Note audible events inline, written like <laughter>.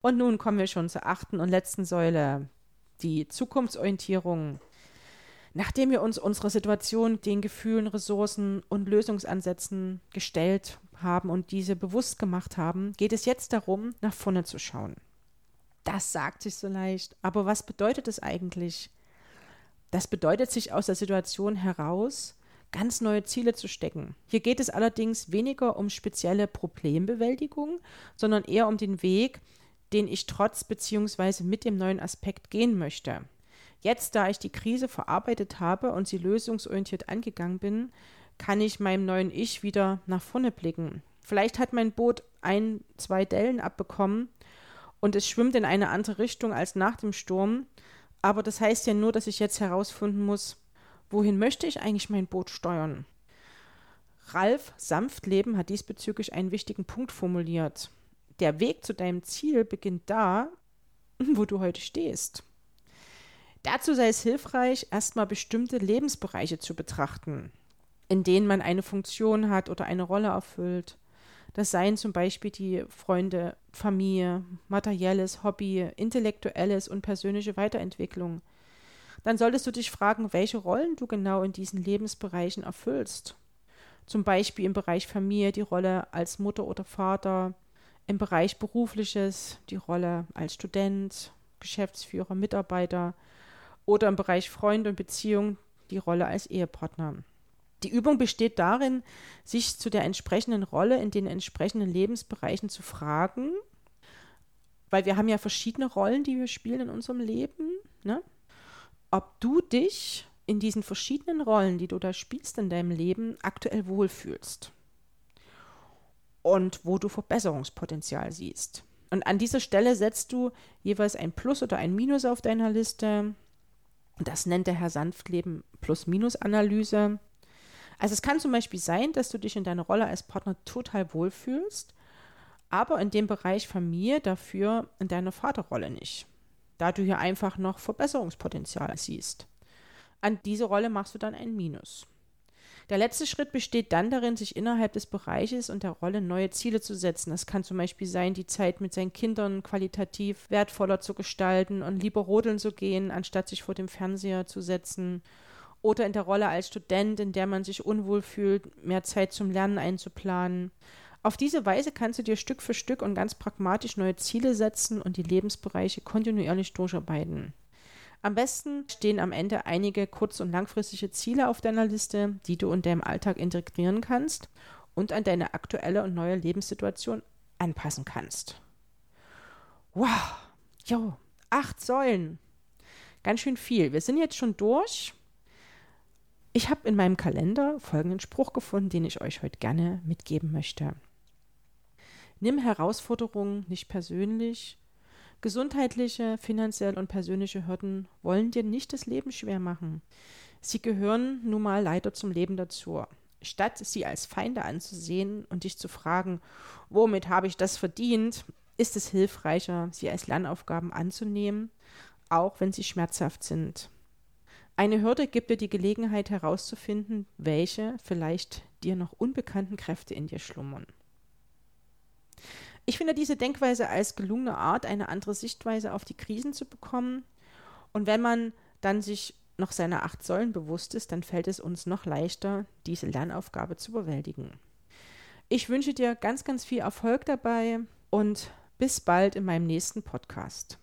Und nun kommen wir schon zur achten und letzten Säule, die Zukunftsorientierung. Nachdem wir uns unsere Situation, den Gefühlen, Ressourcen und Lösungsansätzen gestellt haben und diese bewusst gemacht haben, geht es jetzt darum, nach vorne zu schauen. Das sagt sich so leicht, aber was bedeutet es eigentlich? Das bedeutet, sich aus der Situation heraus ganz neue Ziele zu stecken. Hier geht es allerdings weniger um spezielle Problembewältigung, sondern eher um den Weg, den ich trotz bzw. mit dem neuen Aspekt gehen möchte. Jetzt, da ich die Krise verarbeitet habe und sie lösungsorientiert angegangen bin, kann ich meinem neuen Ich wieder nach vorne blicken. Vielleicht hat mein Boot ein, zwei Dellen abbekommen und es schwimmt in eine andere Richtung als nach dem Sturm, aber das heißt ja nur, dass ich jetzt herausfinden muss, wohin möchte ich eigentlich mein Boot steuern? Ralf Sanftleben hat diesbezüglich einen wichtigen Punkt formuliert. Der Weg zu deinem Ziel beginnt da, <laughs> wo du heute stehst. Dazu sei es hilfreich, erstmal bestimmte Lebensbereiche zu betrachten, in denen man eine Funktion hat oder eine Rolle erfüllt. Das seien zum Beispiel die Freunde, Familie, materielles, Hobby, intellektuelles und persönliche Weiterentwicklung. Dann solltest du dich fragen, welche Rollen du genau in diesen Lebensbereichen erfüllst. Zum Beispiel im Bereich Familie die Rolle als Mutter oder Vater, im Bereich berufliches die Rolle als Student, Geschäftsführer, Mitarbeiter oder im Bereich Freund und Beziehung die Rolle als Ehepartner. Die Übung besteht darin, sich zu der entsprechenden Rolle in den entsprechenden Lebensbereichen zu fragen, weil wir haben ja verschiedene Rollen, die wir spielen in unserem Leben, ne? ob du dich in diesen verschiedenen Rollen, die du da spielst in deinem Leben, aktuell wohlfühlst und wo du Verbesserungspotenzial siehst. Und an dieser Stelle setzt du jeweils ein Plus oder ein Minus auf deiner Liste. Das nennt der Herr Sanftleben Plus-Minus-Analyse. Also es kann zum Beispiel sein, dass du dich in deiner Rolle als Partner total wohlfühlst, aber in dem Bereich Familie dafür in deiner Vaterrolle nicht, da du hier einfach noch Verbesserungspotenzial siehst. An diese Rolle machst du dann ein Minus. Der letzte Schritt besteht dann darin, sich innerhalb des Bereiches und der Rolle neue Ziele zu setzen. Das kann zum Beispiel sein, die Zeit mit seinen Kindern qualitativ wertvoller zu gestalten und lieber rodeln zu gehen, anstatt sich vor dem Fernseher zu setzen oder in der Rolle als Student, in der man sich unwohl fühlt, mehr Zeit zum Lernen einzuplanen. Auf diese Weise kannst du dir Stück für Stück und ganz pragmatisch neue Ziele setzen und die Lebensbereiche kontinuierlich durcharbeiten. Am besten stehen am Ende einige kurz- und langfristige Ziele auf deiner Liste, die du in deinem Alltag integrieren kannst und an deine aktuelle und neue Lebenssituation anpassen kannst. Wow, jo, acht Säulen. Ganz schön viel. Wir sind jetzt schon durch. Ich habe in meinem Kalender folgenden Spruch gefunden, den ich euch heute gerne mitgeben möchte. Nimm Herausforderungen nicht persönlich. Gesundheitliche, finanzielle und persönliche Hürden wollen dir nicht das Leben schwer machen. Sie gehören nun mal leider zum Leben dazu. Statt sie als Feinde anzusehen und dich zu fragen, womit habe ich das verdient, ist es hilfreicher, sie als Lernaufgaben anzunehmen, auch wenn sie schmerzhaft sind. Eine Hürde gibt dir die Gelegenheit herauszufinden, welche vielleicht dir noch unbekannten Kräfte in dir schlummern. Ich finde diese Denkweise als gelungene Art, eine andere Sichtweise auf die Krisen zu bekommen. Und wenn man dann sich noch seiner acht Säulen bewusst ist, dann fällt es uns noch leichter, diese Lernaufgabe zu bewältigen. Ich wünsche dir ganz, ganz viel Erfolg dabei und bis bald in meinem nächsten Podcast.